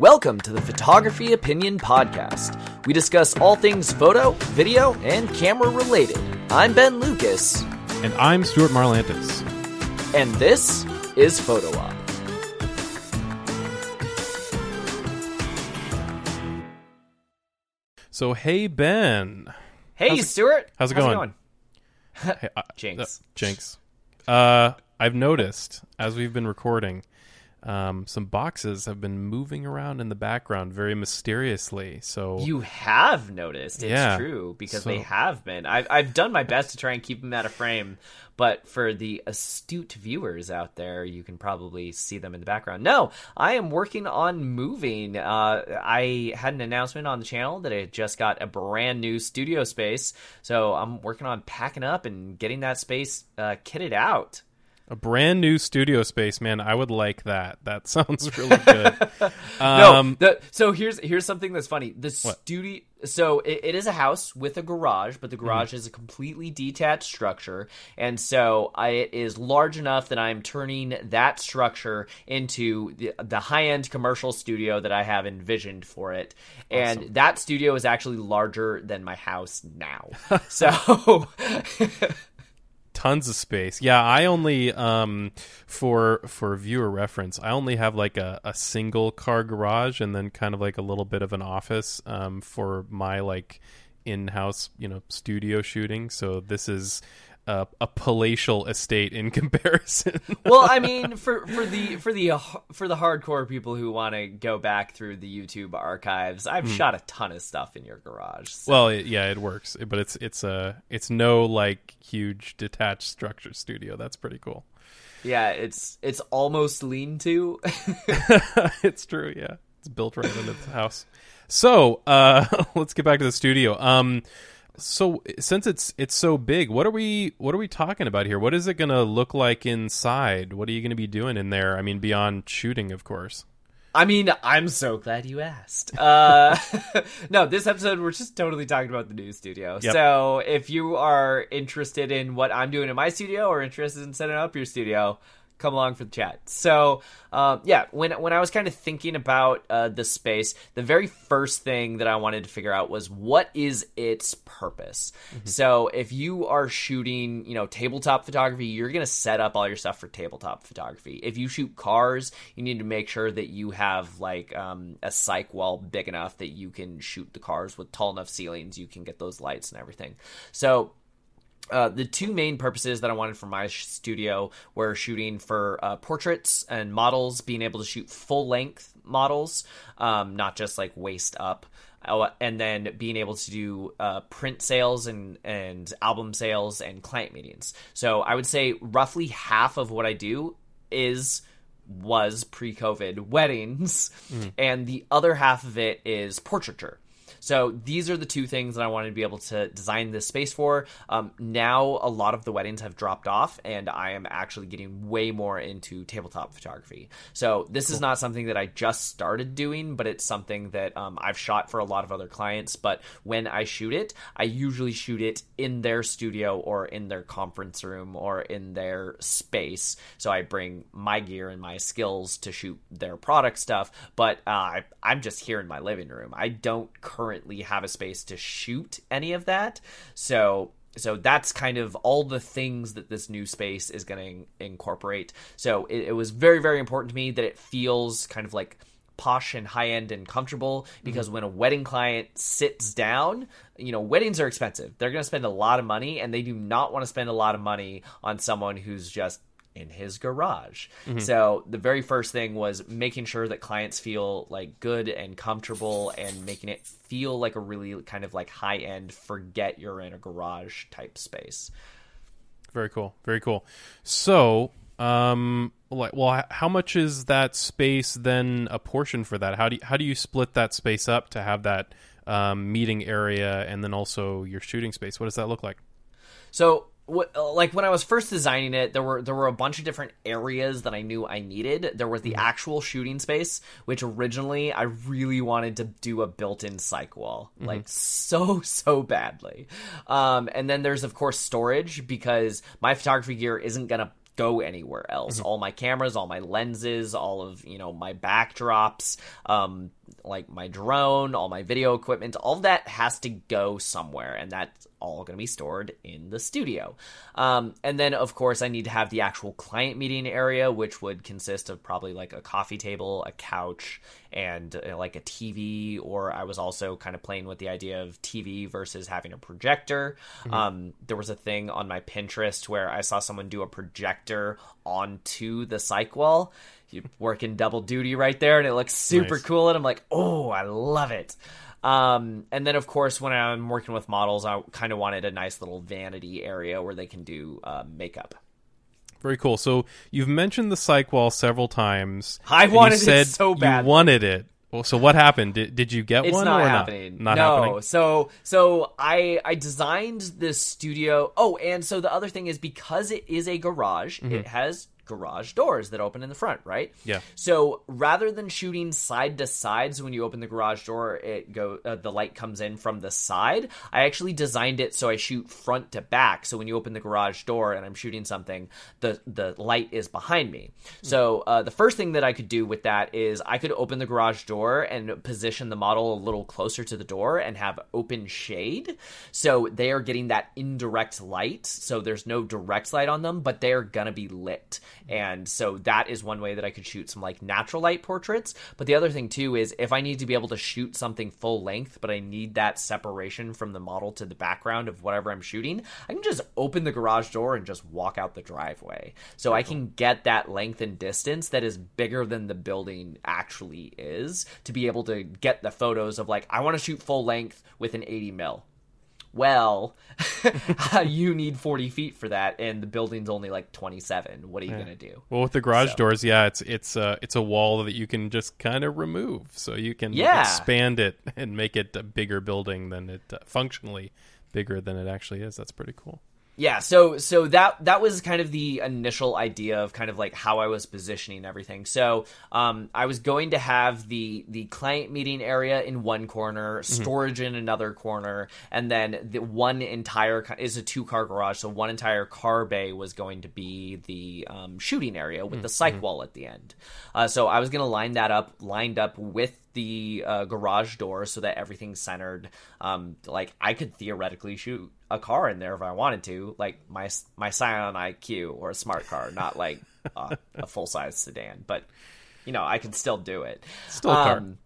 Welcome to the Photography Opinion Podcast. We discuss all things photo, video, and camera related. I'm Ben Lucas, And I'm Stuart Marlantis. and this is Photo Op. So, hey, Ben. Hey, How's it- Stuart. how's it going? Hey, uh, Jinx. uh, Jinx. Uh, I've noticed as we've been recording, um, some boxes have been moving around in the background very mysteriously. So, You have noticed. It's Yeah. true because So- they have been. I've, I've done my best to try and keep them out of frame, but for the astute viewers out there, you can probably see them in the background. No, I am working on moving. Uh, I had an announcement on the channel that I just got a brand new studio space, so I'm working on packing up and getting that space uh, kitted out. A brand new studio space, man. I would like that. That sounds really good. No, um, the, so here's here's something that's funny. The studio, so it, it is a house with a garage, but the Mm-hmm. garage is a completely detached structure, and so I, it is large enough that I'm turning that structure into the, the high end commercial studio that I have envisioned for it, and that studio is actually larger than my house now. so. Tons of space. Yeah, I only um for for viewer reference, I only have like a, a single car garage and then kind of like a little bit of an office um for my like in-house, you know, studio shooting. So this is a, a palatial estate in comparison. well, I mean, for for the for the for the hardcore people who want to go back through the YouTube archives, I've shot a ton of stuff in your garage. so- well, it, yeah, it works, but it's it's a it's no like huge detached structure studio. That's pretty cool. yeah, it's it's almost lean to. it's true, yeah. It's built right into the house. So, uh let's get back to the studio. Um so since it's it's so big, what are we what are we talking about here? What is it going to look like inside? What are you going to be doing in there? I mean beyond shooting, of course. I mean, I'm so glad you asked. Uh, no, this episode we're just totally talking about the new studio. Yep. So if you are interested in what I'm doing in my studio or interested in setting up your studio, come along for the chat. So um, yeah, when when I was kind of thinking about uh, the space, the very first thing that I wanted to figure out was what is its purpose. So if you are shooting, you know, tabletop photography, you're gonna set up all your stuff for tabletop photography. If you shoot cars, you need to make sure that you have like um, a cyc wall big enough that you can shoot the cars with tall enough ceilings. You can get those lights and everything. So uh, the two main purposes that I wanted for my studio were shooting for uh, portraits and models, being able to shoot full length models, um, not just like waist up. Uh, and then being able to do uh, print sales and, and album sales and client meetings. So I would say roughly half of what I do is was pre-COVID weddings, and the other half of it is portraiture. So these are the two things that I wanted to be able to design this space for. Um, now a lot of the weddings have dropped off, and I am actually getting way more into tabletop photography. So this is not something that I just started doing, but it's something that um, I've shot for a lot of other clients. But when I shoot it, I usually shoot it in their studio or in their conference room or in their space. So I bring my gear and my skills to shoot their product stuff, but uh, I, I'm just here in my living room. I don't currently have a space to shoot any of that. So so that's kind of all the things that this new space is going to incorporate. So it, it was very very important to me that it feels kind of like posh and high end and comfortable because mm-hmm. when a wedding client sits down, you know, weddings are expensive. They're going to spend a lot of money and they do not want to spend a lot of money on someone who's just in his garage. So the very first thing was making sure that clients feel like good and comfortable and making it feel like a really kind of like high end forget you're in a garage type space. Very cool. Very cool. So, um like well how much is that space then a portion for that? How do you, how do you split that space up to have that um, meeting area and then also your shooting space? What does that look like? So, what, like when I was first designing it, there were there were a bunch of different areas that I knew I needed. There was the actual shooting space, which originally I really wanted to do a built-in cyc wall, like so so badly. Um, and then there's of course storage because my photography gear isn't gonna go anywhere else. All my cameras, all my lenses, all of you know my backdrops, um, like my drone, all my video equipment, all of that has to go somewhere, and that's all going to be stored in the studio. Um, and then, of course, I need to have the actual client meeting area, which would consist of probably like a coffee table, a couch, and uh, like a TV. Or I was also kind of playing with the idea of TV versus having a projector. Um, there was a thing on my Pinterest where I saw someone do a projector onto the cyc wall. You working double duty right there, and it looks super Nice. cool. And I'm like, oh, I love it. Um, and then, of course, when I'm working with models, I kind of wanted a nice little vanity area where they can do uh, makeup. Very cool. So you've mentioned the cyc wall several times. I wanted it said so bad. You wanted it. Well, so what happened? Did, did you get It's one not or happening. not? Not no. happening. So so I I designed this studio. Oh, and so the other thing is because it is a garage, it mm-hmm. has garage doors that open in the front, right? Yeah. So rather than shooting side to side, so when you open the garage door, it go uh, the light comes in from the side. I actually designed it so I shoot front to back. So when you open the garage door and I'm shooting something, the the light is behind me. So uh, the first thing that I could do with that is I could open the garage door and position the model a little closer to the door and have open shade. So they are getting that indirect light. So there's no direct light on them, but they're gonna be lit. And so that is one way that I could shoot some like natural light portraits. But the other thing too is if I need to be able to shoot something full length, but I need that separation from the model to the background of whatever I'm shooting, I can just open the garage door and just walk out the driveway. So I can get that length and distance that is bigger than the building actually is to be able to get the photos of like I want to shoot full length with an 80 mil well, you need 40 feet for that, and the building's only like 27. What are you going to do? Well, with the garage So- doors, yeah, it's it's uh, it's a wall that you can just kind of remove, so you can Yeah. expand it and make it a bigger building than it uh, functionally bigger than it actually is. That's pretty cool. Yeah, so so that that was kind of the initial idea of kind of like how I was positioning everything. So um, I was going to have the the client meeting area in one corner, storage in another corner, and then the one entire is a two car garage. So one entire car bay was going to be the um, shooting area with the cyc wall at the end. Uh, so I was going to line that up, lined up with the uh, garage door so that everything's centered. Um, like I could theoretically shoot a car in there if I wanted to, like my my Scion IQ or a smart car, not like uh, a full size sedan. But you know, I can still do it. Still a car. Um,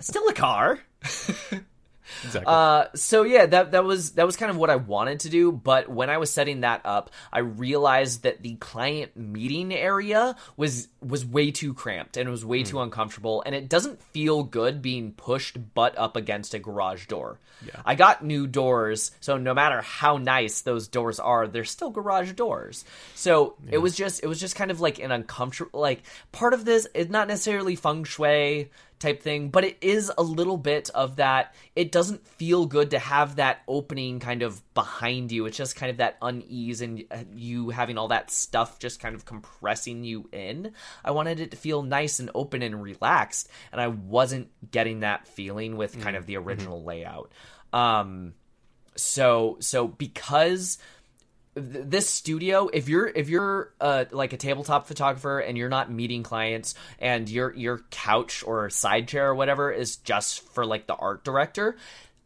still a car. Exactly. Uh, so yeah, that that was that was kind of what I wanted to do. But when I was setting that up, I realized that the client meeting area was was way too cramped and it was way too uncomfortable, and it doesn't feel good being pushed butt up against a garage door. Yeah. I got new doors, so no matter how nice those doors are, they're still garage doors. So it was just it was just kind of like an uncomfortable like part of this is not necessarily feng shui type thing, but it is a little bit of that. It doesn't feel good to have that opening kind of behind you. It's just kind of that unease and uh, you having all that stuff just kind of compressing you in. I wanted it to feel nice and open and relaxed, and I wasn't getting that feeling with kind of the original layout. Um, so so because th- this studio if you're if you're uh like a tabletop photographer and you're not meeting clients and your your couch or side chair or whatever is just for like the art director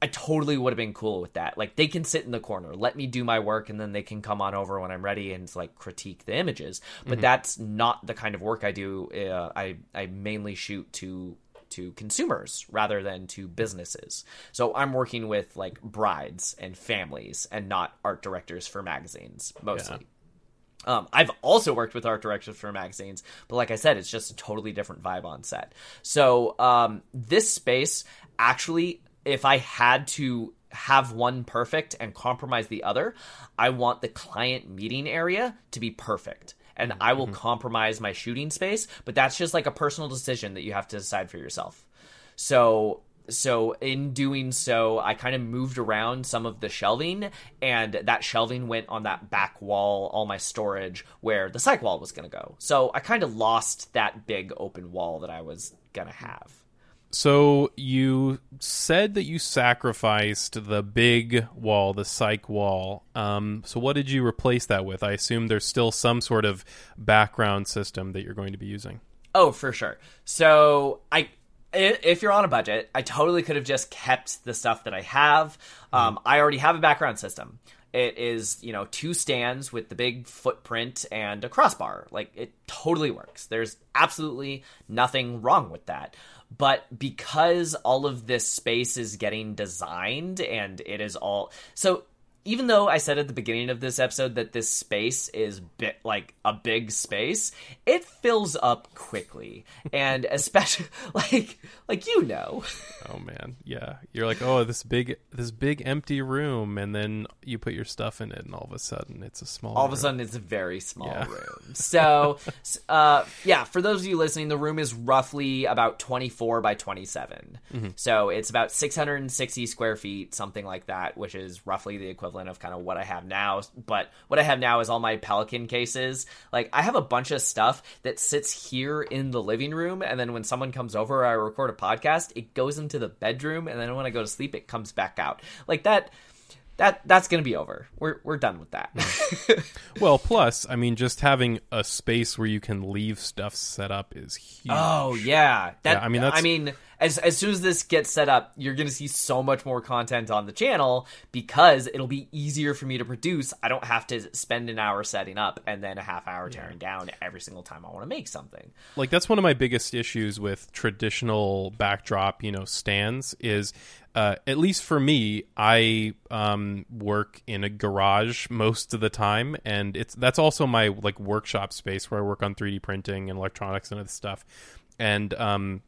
I totally would have been cool with that. Like they can sit in the corner, let me do my work, and then they can come on over when I'm ready and like critique the images. But that's not the kind of work I do. Uh, I I mainly shoot to to consumers rather than to businesses. So I'm working with like brides and families and not art directors for magazines mostly. Um, I've also worked with art directors for magazines, but like I said, it's just a totally different vibe on set. So um, this space actually, if I had to have one perfect and compromise the other, I want the client meeting area to be perfect. And mm-hmm. I will mm-hmm. compromise my shooting space, but that's just like a personal decision that you have to decide for yourself. So so in doing so i kind of moved around some of the shelving and that shelving went on that back wall all my storage where the cyc wall was going to go. So i kind of lost that big open wall that i was going to have So you said that you sacrificed the big wall, the cyc wall. Um, so what did you replace that with? I assume there's still some sort of background system that you're going to be using. Oh, for sure. So I if you're on a budget, I totally could have just kept the stuff that I have. Um, I already have a background system. It is, you know, two stands with the big footprint and a crossbar. Like, it totally works. There's absolutely nothing wrong with that. But because all of this space is getting designed and it is all. So even though I said at the beginning of this episode that this space is bit like a big space, it fills up quickly, and especially like like you know. Oh man, yeah. You're like, oh, this big this big empty room, and then you put your stuff in it, and all of a sudden it's a small. All room. of a sudden, it's a very small yeah. room. So, uh, yeah, for those of you listening, the room is roughly about 24 by 27. Mm-hmm. So it's about 660 square feet, something like that, which is roughly the equivalent equivalent of kind of what I have now. But what I have now is all my Pelican cases. Like I have a bunch of stuff that sits here in the living room, and then when someone comes over, I record a podcast. It goes into the bedroom, and then when I go to sleep, it comes back out. Like that that that's going to be over. We're we're done with that. well, plus, I mean, just having a space where you can leave stuff set up is huge. Oh yeah, that, yeah, I mean, that's... I mean, as as soon as this gets set up, you're going to see so much more content on the channel because it'll be easier for me to produce. I don't have to spend an hour setting up and then a half hour tearing yeah. down every single time I want to make something. Like that's one of my biggest issues with traditional backdrop, you know, stands is uh, at least for me, I um, work in a garage most of the time, and it's that's also my like workshop space where I work on 3D printing and electronics and other stuff. And um,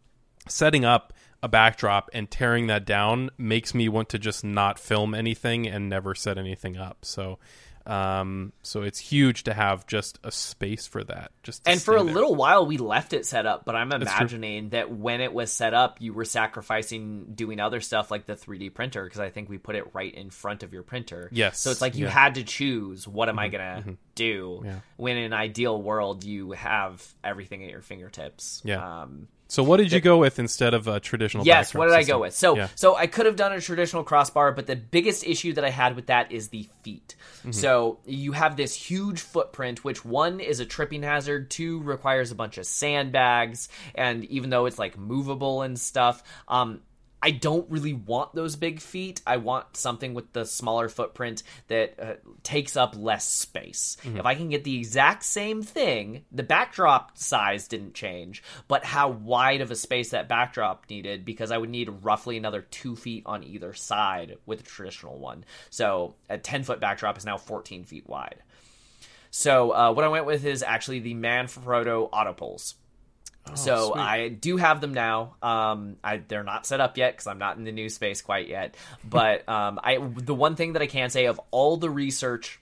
setting up a backdrop and tearing that down makes me want to just not film anything and never set anything up. So um, so it's huge to have just a space for that. Just and for a there. little while we left it set up, but I'm imagining that when it was set up, you were sacrificing doing other stuff like the 3D printer because I think we put it right in front of your printer. Yes. So it's like you yeah. had to choose what am mm-hmm. I gonna mm-hmm. do. Yeah. When in an ideal world, you have everything at your fingertips. Yeah. Um, so what did you go with instead of a traditional? Yes, what did system? I go with? So yeah. so I could have done a traditional crossbar, but the biggest issue that I had with that is the feet. Mm-hmm. So you have this huge footprint, which one is a tripping hazard, two requires a bunch of sandbags, and even though it's like movable and stuff, um, I don't really want those big feet. I want something with the smaller footprint that uh, takes up less space. Mm-hmm. If I can get the exact same thing, the backdrop size didn't change, but how wide of a space that backdrop needed, because I would need roughly another two feet on either side with a traditional one. So a 10 foot backdrop is now 14 feet wide. So uh, what I went with is actually the Manfrotto Autopoles. Oh, so sweet. I do have them now. Um, I, they're not set up yet because I'm not in the new space quite yet. But um, I the one thing that I can say of all the research,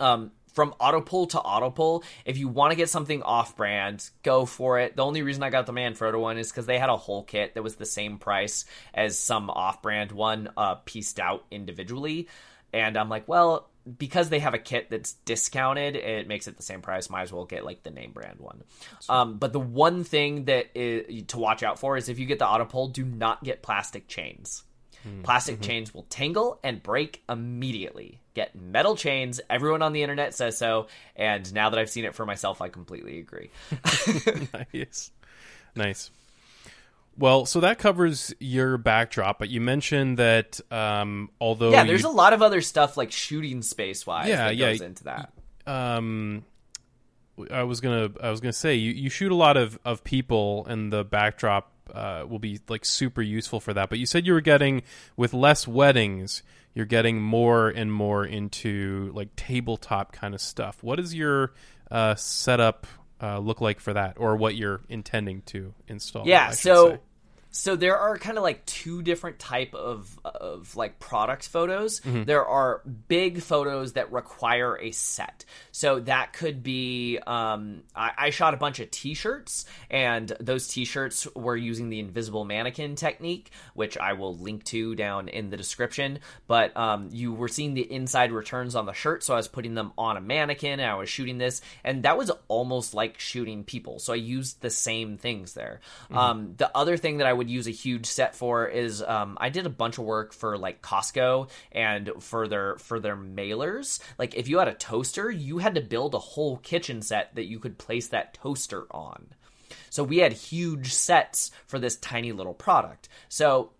um, from Autopole to Autopole, if you want to get something off-brand, go for it. The only reason I got the Manfrotto one is because they had a whole kit that was the same price as some off-brand one, uh, pieced out individually. And I'm like, well, because they have a kit that's discounted, it makes it the same price. Might as well get like the name brand one. Um, but the one thing that is, to watch out for is if you get the Autopole, do not get plastic chains. Mm-hmm. Plastic mm-hmm. chains will tangle and break immediately. Get metal chains. Everyone on the internet says so, and now that I've seen it for myself, I completely agree. nice, nice. Well, so that covers your backdrop, but you mentioned that um, although yeah, there's you... a lot of other stuff like shooting space wise yeah, that yeah, goes into that. Um, I was gonna I was gonna say you, you shoot a lot of, of people, and the backdrop uh, will be like super useful for that. But you said you were getting with less weddings, you're getting more and more into like tabletop kind of stuff. What is your uh, setup uh, look like for that, or what you're intending to install? Yeah, so say so there are kind of like two different type of of like product photos. Mm-hmm. There are big photos that require a set. So that could be um, I, I, shot a bunch of T-shirts, and those T-shirts were using the invisible mannequin technique, which I will link to down in the description. But um, you were seeing the inside returns on the shirt, so I was putting them on a mannequin, and I was shooting this, and that was almost like shooting people. So I used the same things there. Mm-hmm. Um, the other thing that I would use a huge set for is um, I did a bunch of work for like Costco and for their for their mailers. Like if you had a toaster, you had to build a whole kitchen set that you could place that toaster on. So we had huge sets for this tiny little product. So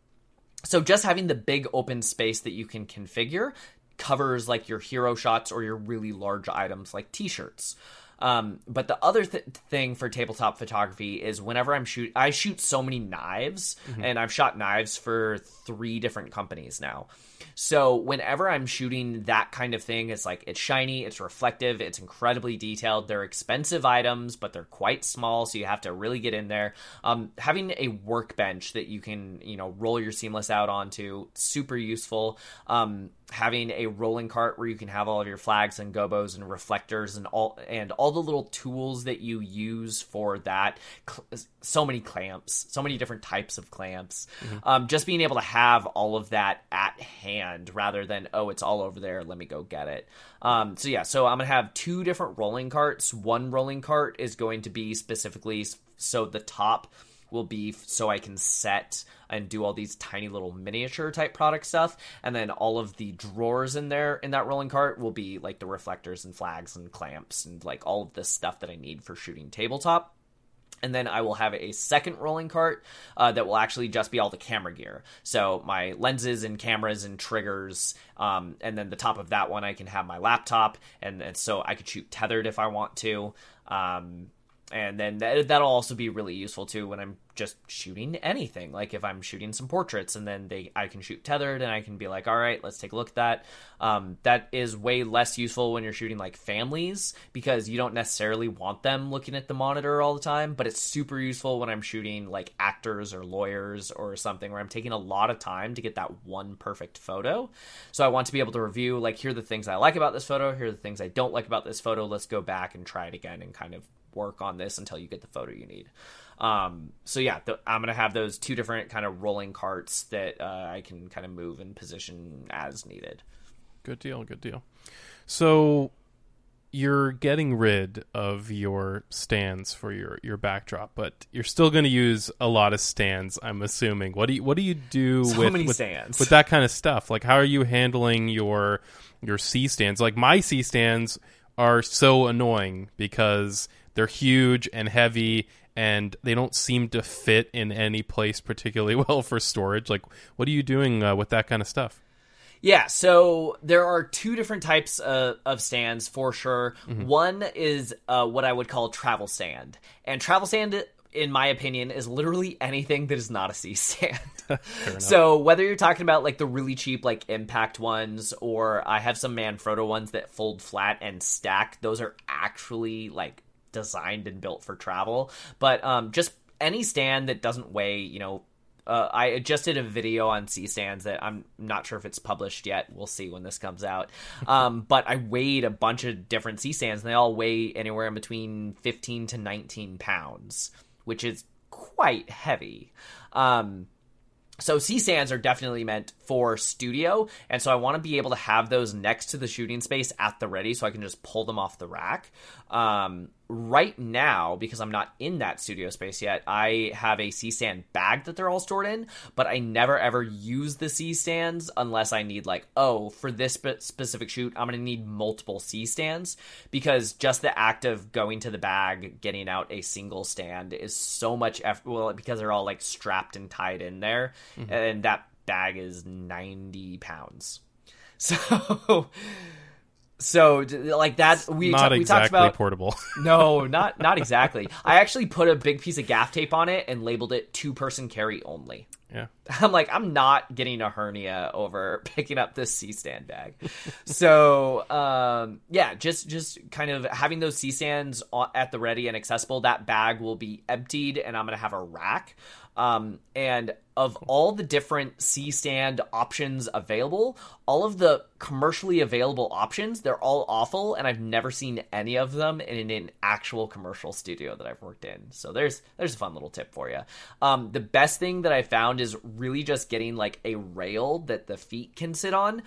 so just having the big open space that you can configure covers like your hero shots or your really large items like t-shirts. Um, but the other th- thing for tabletop photography is whenever I'm shoot, I shoot so many knives, mm-hmm. and I've shot knives for three different companies now. So whenever I'm shooting that kind of thing, it's like it's shiny, it's reflective, it's incredibly detailed. They're expensive items, but they're quite small, so you have to really get in there. Um, having a workbench that you can, you know, roll your seamless out onto, super useful. Um, having a rolling cart where you can have all of your flags and gobos and reflectors and all and all the little tools that you use for that. So many clamps so many different types of clamps. Mm-hmm. um, just being able to have all of that at hand rather than oh it's all over there let me go get it. Um, so yeah so i'm gonna have two different rolling carts. One rolling cart is going to be specifically so the top will be so I can set and do all these tiny little miniature type product stuff. And then all of the drawers in there in that rolling cart will be like the reflectors and flags and clamps and like all of this stuff that I need for shooting tabletop. And then I will have a second rolling cart uh, that will actually just be all the camera gear. So my lenses and cameras and triggers. Um, and then the top of that one, I can have my laptop. And, and so I could shoot tethered if I want to. Um, and then that, that'll also be really useful too when i'm just shooting anything. Like if i'm shooting some portraits and then they i can shoot tethered and i can be like all right let's take a look at that. Um, that is way less useful when you're shooting like families because you don't necessarily want them looking at the monitor all the time but it's super useful when i'm shooting like actors or lawyers or something where i'm taking a lot of time to get that one perfect photo. So i want to be able to review like here are the things i like about this photo. Here are the things i don't like about this photo. Let's go back and try it again and kind of work on this until you get the photo you need. Um, so yeah, the, I'm gonna have those two different kind of rolling carts that uh, I can kind of move and position as needed. Good deal. Good deal. So you're getting rid of your stands for your your backdrop, but you're still going to use a lot of stands. I'm assuming. What do you What do you do so with with, stands. with that kind of stuff? Like, how are you handling your your C stands? Like my C stands are so annoying because they're huge and heavy and they don't seem to fit in any place particularly well for storage. Like, what are you doing uh, with that kind of stuff? Yeah, so there are two different types of, of stands for sure. Mm-hmm. One is uh, what I would call travel stand, and travel stand in my opinion, is literally anything that is not a C stand. so whether you're talking about like the really cheap like impact ones, or I have some Manfrotto ones that fold flat and stack, those are actually like designed and built for travel. But um, just any stand that doesn't weigh, you know, uh, I just did a video on C stands that I'm not sure if it's published yet. We'll see when this comes out. Um, but I weighed a bunch of different C stands, and they all weigh anywhere in between 15 to 19 pounds, which is quite heavy. Um, so C stands are definitely meant for studio, and so I want to be able to have those next to the shooting space at the ready, so I can just pull them off the rack. Um, right now, because I'm not in that studio space yet, I have a C stand bag that they're all stored in, but I never ever use the C stands unless I need, like, oh, for this specific shoot, I'm going to need multiple C stands because just the act of going to the bag, getting out a single stand is so much effort. Well, because they're all like strapped and tied in there, mm-hmm. and that bag is 90 pounds. So so like that we not t- we exactly talked about portable. no, not not exactly. I actually put a big piece of gaff tape on it and labeled it two person carry only. Yeah. I'm like I'm not getting a hernia over picking up this C stand bag. so, um yeah, just just kind of having those C stands at the ready and accessible, that bag will be emptied and I'm to have a rack. Um, and of all the different C stand options available, all of the commercially available options, they're all awful, and I've never seen any of them in an actual commercial studio that I've worked in. So there's there's a fun little tip for you. Um, the best thing that I found is really just getting like a rail that the feet can sit on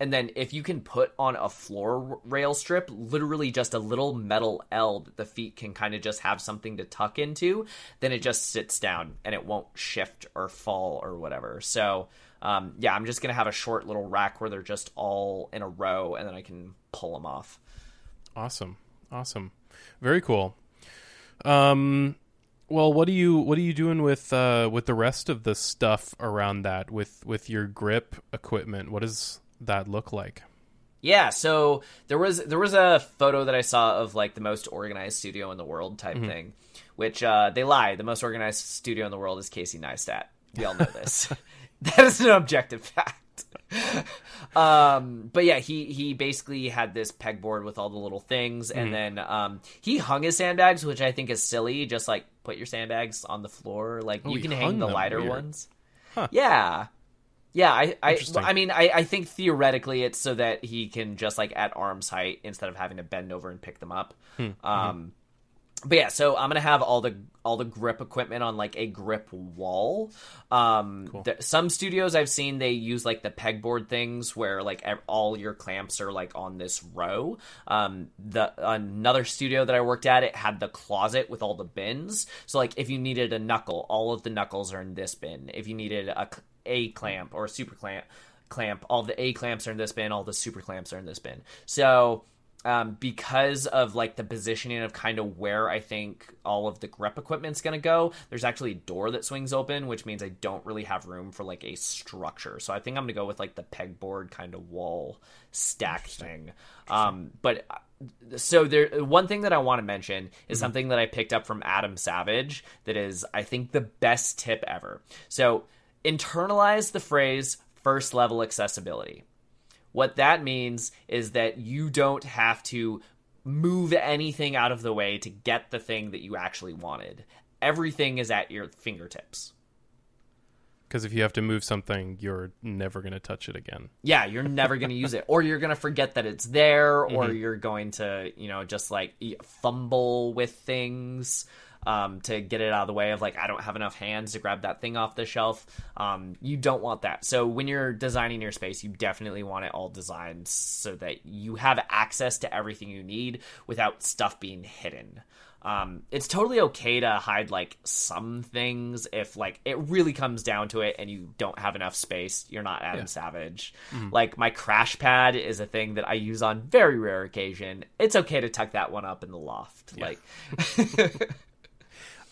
and then if you can put on a floor rail strip, literally just a little metal L that the feet can kind of just have something to tuck into, then it just sits down and it won't shift or fall or whatever. So um, yeah, I'm just gonna have a short little rack where they're just all in a row, and then I can pull them off. Awesome, awesome, very cool. Um, well, what are you what are you doing with uh, with the rest of the stuff around that with with your grip equipment? What does that look like? Yeah, so there was there was a photo that I saw of like the most organized studio in the world type Mm-hmm. thing, which uh, they lie. The most organized studio in the world is Casey Neistat. We all know this. that is an objective fact. um, but yeah, he he basically had this pegboard with all the little things, Mm-hmm. and then um, he hung his sandbags, which I think is silly. Just like put your sandbags on the floor, like Oh, you can hang the lighter Weird. ones. Huh. Yeah. Yeah, I, I. I mean, I, I think theoretically it's so that he can just like at arm's height instead of having to bend over and pick them up. Hmm, Um, but yeah, so I'm gonna have all the all the grip equipment on like a grip wall. Um, th- some studios I've seen they use like the pegboard things where like all your clamps are like on this row. Um, the another studio that I worked at it had the closet with all the bins. So like if you needed a knuckle, all of the knuckles are in this bin. If you needed a a clamp or a super clamp clamp, all the A clamps are in this bin, all the super clamps are in this bin. So um, because of like the positioning of kind of where I think all of the grip equipment's gonna go, there's actually a door that swings open, which means I don't really have room for like a structure. So I think I'm gonna go with like the pegboard kind of wall stack thing. Um, but uh, so there, one thing that I want to mention is something that I picked up from Adam Savage that is, I think, the best tip ever. So internalize the phrase first level accessibility. What that means is that you don't have to move anything out of the way to get the thing that you actually wanted. Everything is at your fingertips. Because if you have to move something, you're never going to touch it again. Yeah, you're never going to use it or you're going to forget that it's there or mm-hmm. you're going to, you know, just like fumble with things um, to get it out of the way of like I don't have enough hands to grab that thing off the shelf. Um, you don't want that. So when you're designing your space, you definitely want it all designed so that you have access to everything you need without stuff being hidden. Um, it's totally okay to hide like some things if like it really comes down to it and you don't have enough space. You're not Adam Savage. Like my crash pad is a thing that I use on very rare occasion. It's okay to tuck that one up in the loft. Like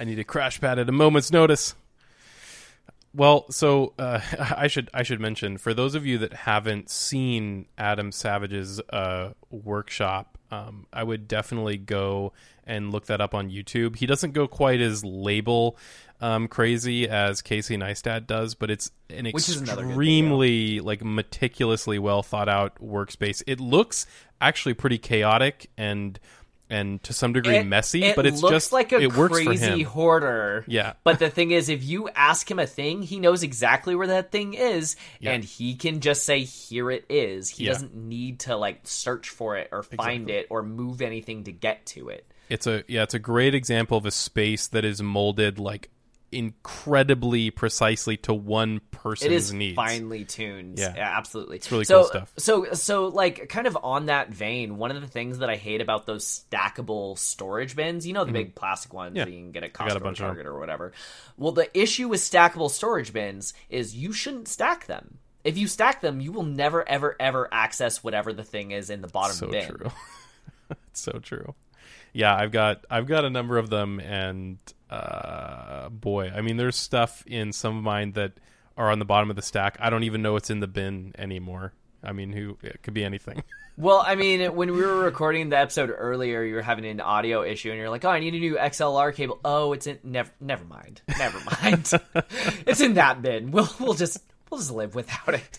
I need a crash pad at a moment's notice. Well, so uh, I should I should mention for those of you that haven't seen Adam Savage's uh, workshop, um, I would definitely go and look that up on YouTube. He doesn't go quite as label um, crazy as Casey Neistat does, but it's an Which is another good thing, extremely like meticulously well thought out workspace. It looks actually pretty chaotic and and to some degree it- messy, it but it's looks just like a it works for crazy hoarder. Yeah. But the thing is, if you ask him a thing, he knows exactly where that thing is, Yeah. and he can just say, "Here it is." He Yeah. doesn't need to like search for it or find Exactly. it or move anything to get to it. It's a yeah, it's a great example of a space that is molded like incredibly precisely to one person's It is needs. finely tuned. Yeah. absolutely. It's really so, cool stuff. So, so like, kind of on that vein, one of the things that I hate about those stackable storage bins, you know, the big plastic ones Mm-hmm. Yeah. that you can get at I got a Costco or bunch of 'em. Target or whatever. Well, the issue with stackable storage bins is you shouldn't stack them. If you stack them, you will never, ever, ever access whatever the thing is in the bottom so bin. true. it's so true. Yeah, I've got I've got a number of them, and uh, boy, I mean, there's stuff in some of mine that are on the bottom of the stack. I don't even know it's in the bin anymore. I mean, who it could be anything. Well, I mean, when we were recording the episode earlier, you were having an audio issue, and you're like, "Oh, I need a new XLR cable." Oh, it's in. Never, never mind. Never mind. it's in that bin. We'll we'll just we'll just live without it.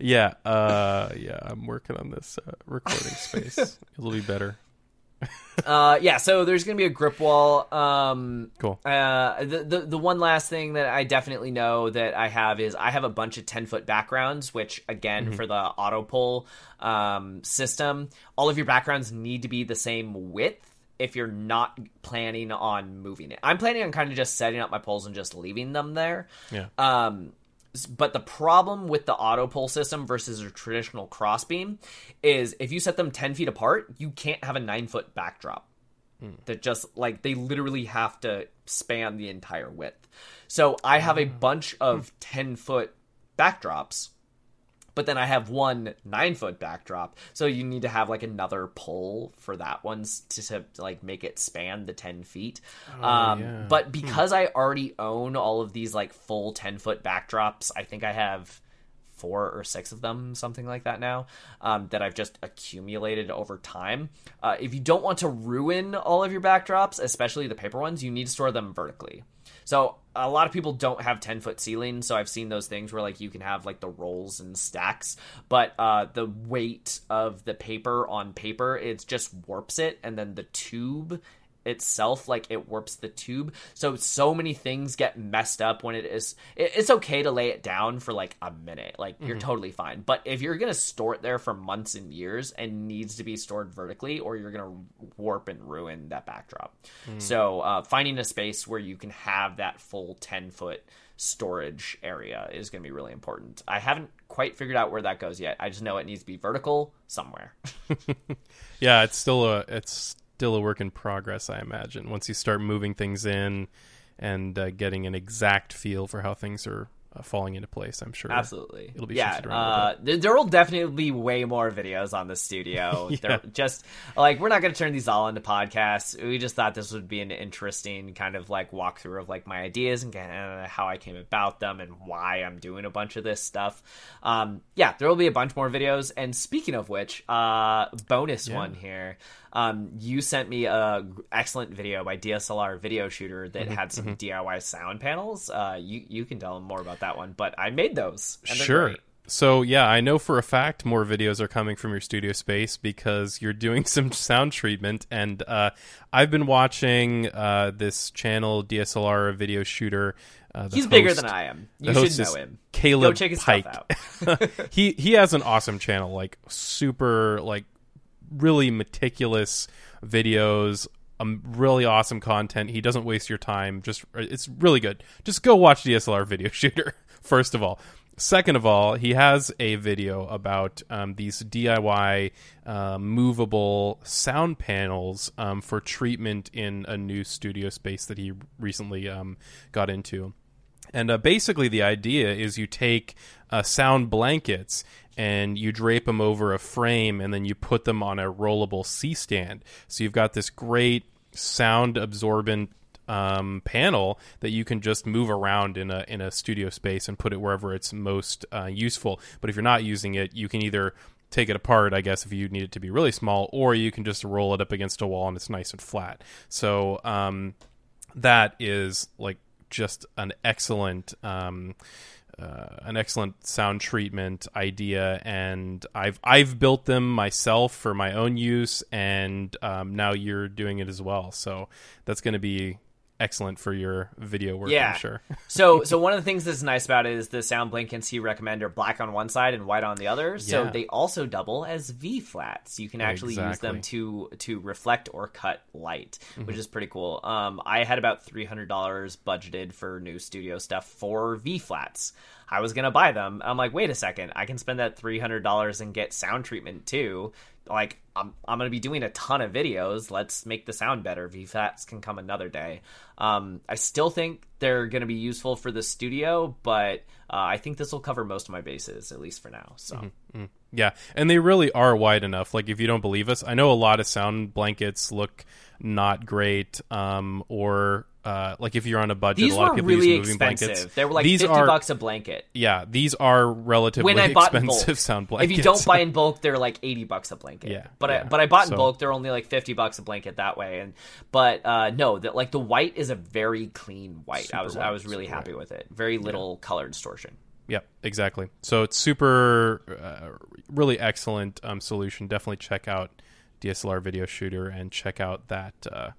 yeah, uh, yeah, I'm working on this uh, recording space. It'll be better. Uh, yeah. So there's gonna be a grip wall. Um, Cool. Uh, the, the the one last thing that I definitely know that I have is I have a bunch of ten foot backgrounds, which again for the Autopole um, system, all of your backgrounds need to be the same width. If you're not planning on moving it, I'm planning on kind of just setting up my poles and just leaving them there. Yeah. Um, but the problem with the Autopole system versus a traditional crossbeam is if you set them 10 feet apart, you can't have a nine foot backdrop. Hmm. That just like they literally have to span the entire width. So I have a ah. bunch of hmm. 10 foot backdrops but then I have one nine foot backdrop, so you need to have like another pole for that one to, to like make it span the ten feet. um, yeah. But because I already own all of these like full ten foot backdrops, I think I have four or six of them, something like that now, um, that I've just accumulated over time. Uh, if you don't want to ruin all of your backdrops, especially the paper ones, you need to store them vertically. So a lot of people don't have 10 foot ceilings so i've seen those things where like you can have like the rolls and stacks but uh the weight of the paper on paper it just warps it and then the tube itself like it warps the tube. So so many things get messed up when it is it, it's okay to lay it down for like a minute. Like you're totally fine. But if you're gonna store it there for months and years and needs to be stored vertically or you're gonna warp and ruin that backdrop. So uh, finding a space where you can have that full 10 foot storage area is going to be really important. I haven't quite figured out where that goes yet. I just know it needs to be vertical somewhere. Yeah, it's still a it's still a work in progress. I imagine once you start moving things in and uh, getting an exact feel for how things are uh, falling into place. I'm sure. Absolutely. It'll be yeah. shifted around a Uh, there, will definitely be way more videos on the studio. They're just like we're not going to turn these all into podcasts. We just thought this would be an interesting kind of like walkthrough of like my ideas and kind of how I came about them and why I'm doing a bunch of this stuff. Um, yeah, there will be a bunch more videos. And speaking of which, uh, bonus one here. Um, you sent me a excellent video by DSLR video shooter that Mm-hmm, had some DIY sound panels. Uh, you you can tell them more about that one, but I made those. Sure. great. So yeah, I know for a fact more videos are coming from your studio space because you're doing some sound treatment, and uh, I've been watching uh, this channel DSLR video shooter. Uh, He's bigger than I am. You should host know him. Caleb Go check his Pike. stuff out. he he has an awesome channel, like super like really meticulous videos, um, really awesome content. He doesn't waste your time. Just it's really good. Just go watch DSLR video shooter first of all. Second of all, he has a video about um, these DIY uh, movable sound panels um, for treatment in a new studio space that he recently um, got into. And uh, basically, the idea is you take uh, sound blankets and you drape them over a frame, and then you put them on a rollable C stand. So you've got this great sound absorbent um, panel that you can just move around in a in a studio space and put it wherever it's most uh, useful. But if you're not using it, you can either take it apart, I guess, if you need it to be really small, or you can just roll it up against a wall and it's nice and flat. So um, that is like just an excellent um, uh, an excellent sound treatment idea, and I've I've built them myself for my own use, and um, now you're doing it as well. So that's going to be excellent for your video work. Yeah. I'm sure. so so one of the things that's nice about it is the sound blankets he recommend are black on one side and white on the other. So Yeah. they also double as V flats. You can actually use them to to reflect or cut light, Mm-hmm. which is pretty cool. Um, I had about three hundred dollars budgeted for new studio stuff for V flats. I was gonna buy them. I'm like, wait a second, I can spend that three hundred dollars and get sound treatment too. Like I'm I'm gonna be doing a ton of videos. Let's make the sound better. V flats can come another day. Um, I still think they're gonna be useful for the studio, but uh, I think this will cover most of my bases at least for now. So Yeah, and they really are wide enough. Like if you don't believe us, I know a lot of sound blankets look not great, um, or uh, like if you're on a budget, these a lot of people really use moving expensive. blankets. They were like these fifty are, bucks a blanket. Yeah, these are relatively When I bought in expensive sound if you don't buy in bulk, they're like eighty bucks a blanket. Yeah, but I but I bought in So- bulk. They're only like fifty bucks a blanket that way. And but uh, no, that like the white is a very clean white. I was I was really happy with it. Very little color distortion. Yep, exactly. So it's super, uh, really excellent um, solution. Definitely check out DSLR Video Shooter and check out that uh,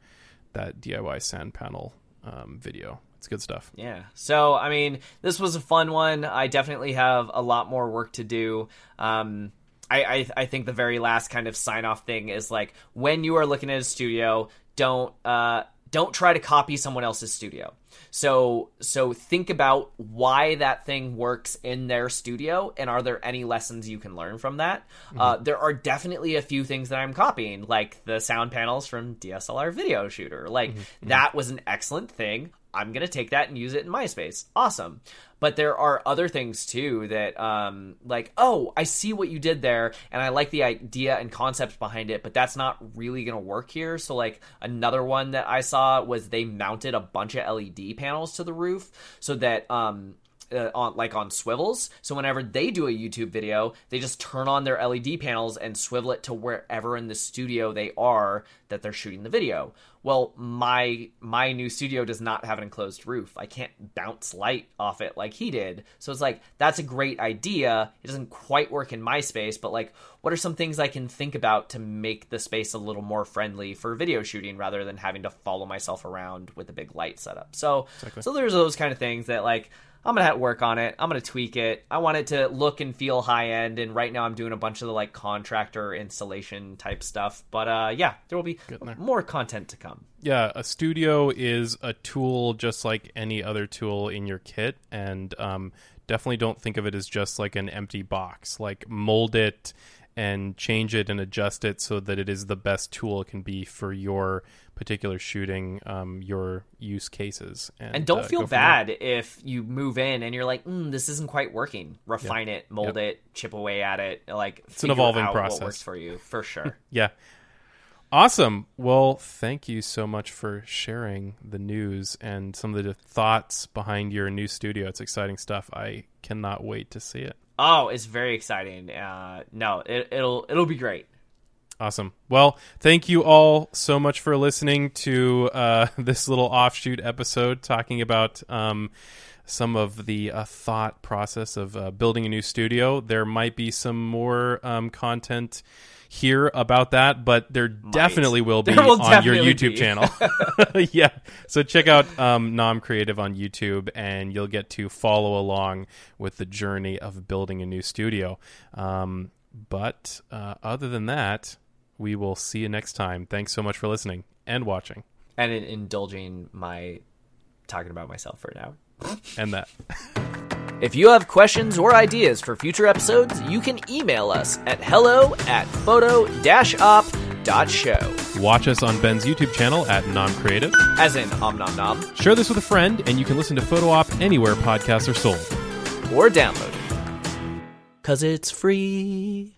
that DIY sound panel um, video. It's good stuff. Yeah. So, I mean, this was a fun one. I definitely have a lot more work to do. Um, I, I, I think the very last kind of sign off thing is like when you are looking at a studio, don't uh, don't try to copy someone else's studio. So so think about why that thing works in their studio, and are there any lessons you can learn from that? Uh, there are definitely a few things that I'm copying, like the sound panels from DSLR Video Shooter. Like that was an excellent thing. I'm gonna take that and use it in my space. Awesome. But there are other things too that, um, like, oh, I see what you did there, and I like the idea and concept behind it, but that's not really gonna work here. So, like, another one that I saw was they mounted a bunch of LED panels to the roof so that, um, uh, on like on swivels. So whenever they do a YouTube video, they just turn on their LED panels and swivel it to wherever in the studio they are that they're shooting the video. Well, my my new studio does not have an enclosed roof. I can't bounce light off it like he did. So it's like that's a great idea. It doesn't quite work in my space, but like what are some things I can think about to make the space a little more friendly for video shooting rather than having to follow myself around with a big light setup. So so there's those kind of things that like I'm gonna have to work on it. I'm gonna tweak it. I want it to look and feel high end. And right now, I'm doing a bunch of the like contractor installation type stuff. But uh, yeah, there will be more content to come. Yeah, a studio is a tool just like any other tool in your kit, and um, definitely don't think of it as just like an empty box. Like mold it and change it and adjust it so that it is the best tool it can be for your particular shooting, um, your use cases. And, And don't uh, feel bad if you move in and you're like, mm, this isn't quite working. Refine it, mold it, chip away at it. Like it's an evolving out process. What works for you for sure. Yeah. Awesome. Well, thank you so much for sharing the news and some of the thoughts behind your new studio. It's exciting stuff. I cannot wait to see it. oh, it's very exciting. Uh, no, it, it'll it'll be great. Awesome. Well, thank you all so much for listening to uh, this little offshoot episode talking about um, some of the uh, thought process of uh, building a new studio. There might be some more um, content here about that, but there definitely will be will on your YouTube be. channel. yeah. So check out um, Nom Creative on YouTube, and you'll get to follow along with the journey of building a new studio. Um, but uh, other than that, we will see you next time. Thanks so much for listening and watching. And in, indulging my talking about myself for an hour. And that. If you have questions or ideas for future episodes, you can email us at hello at photo-op dot show. Watch us on Ben's YouTube channel at Nom Creative. As in om nom nom, Share this with a friend, and you can listen to Photo Op anywhere podcasts are sold. or download it. Cause it's free.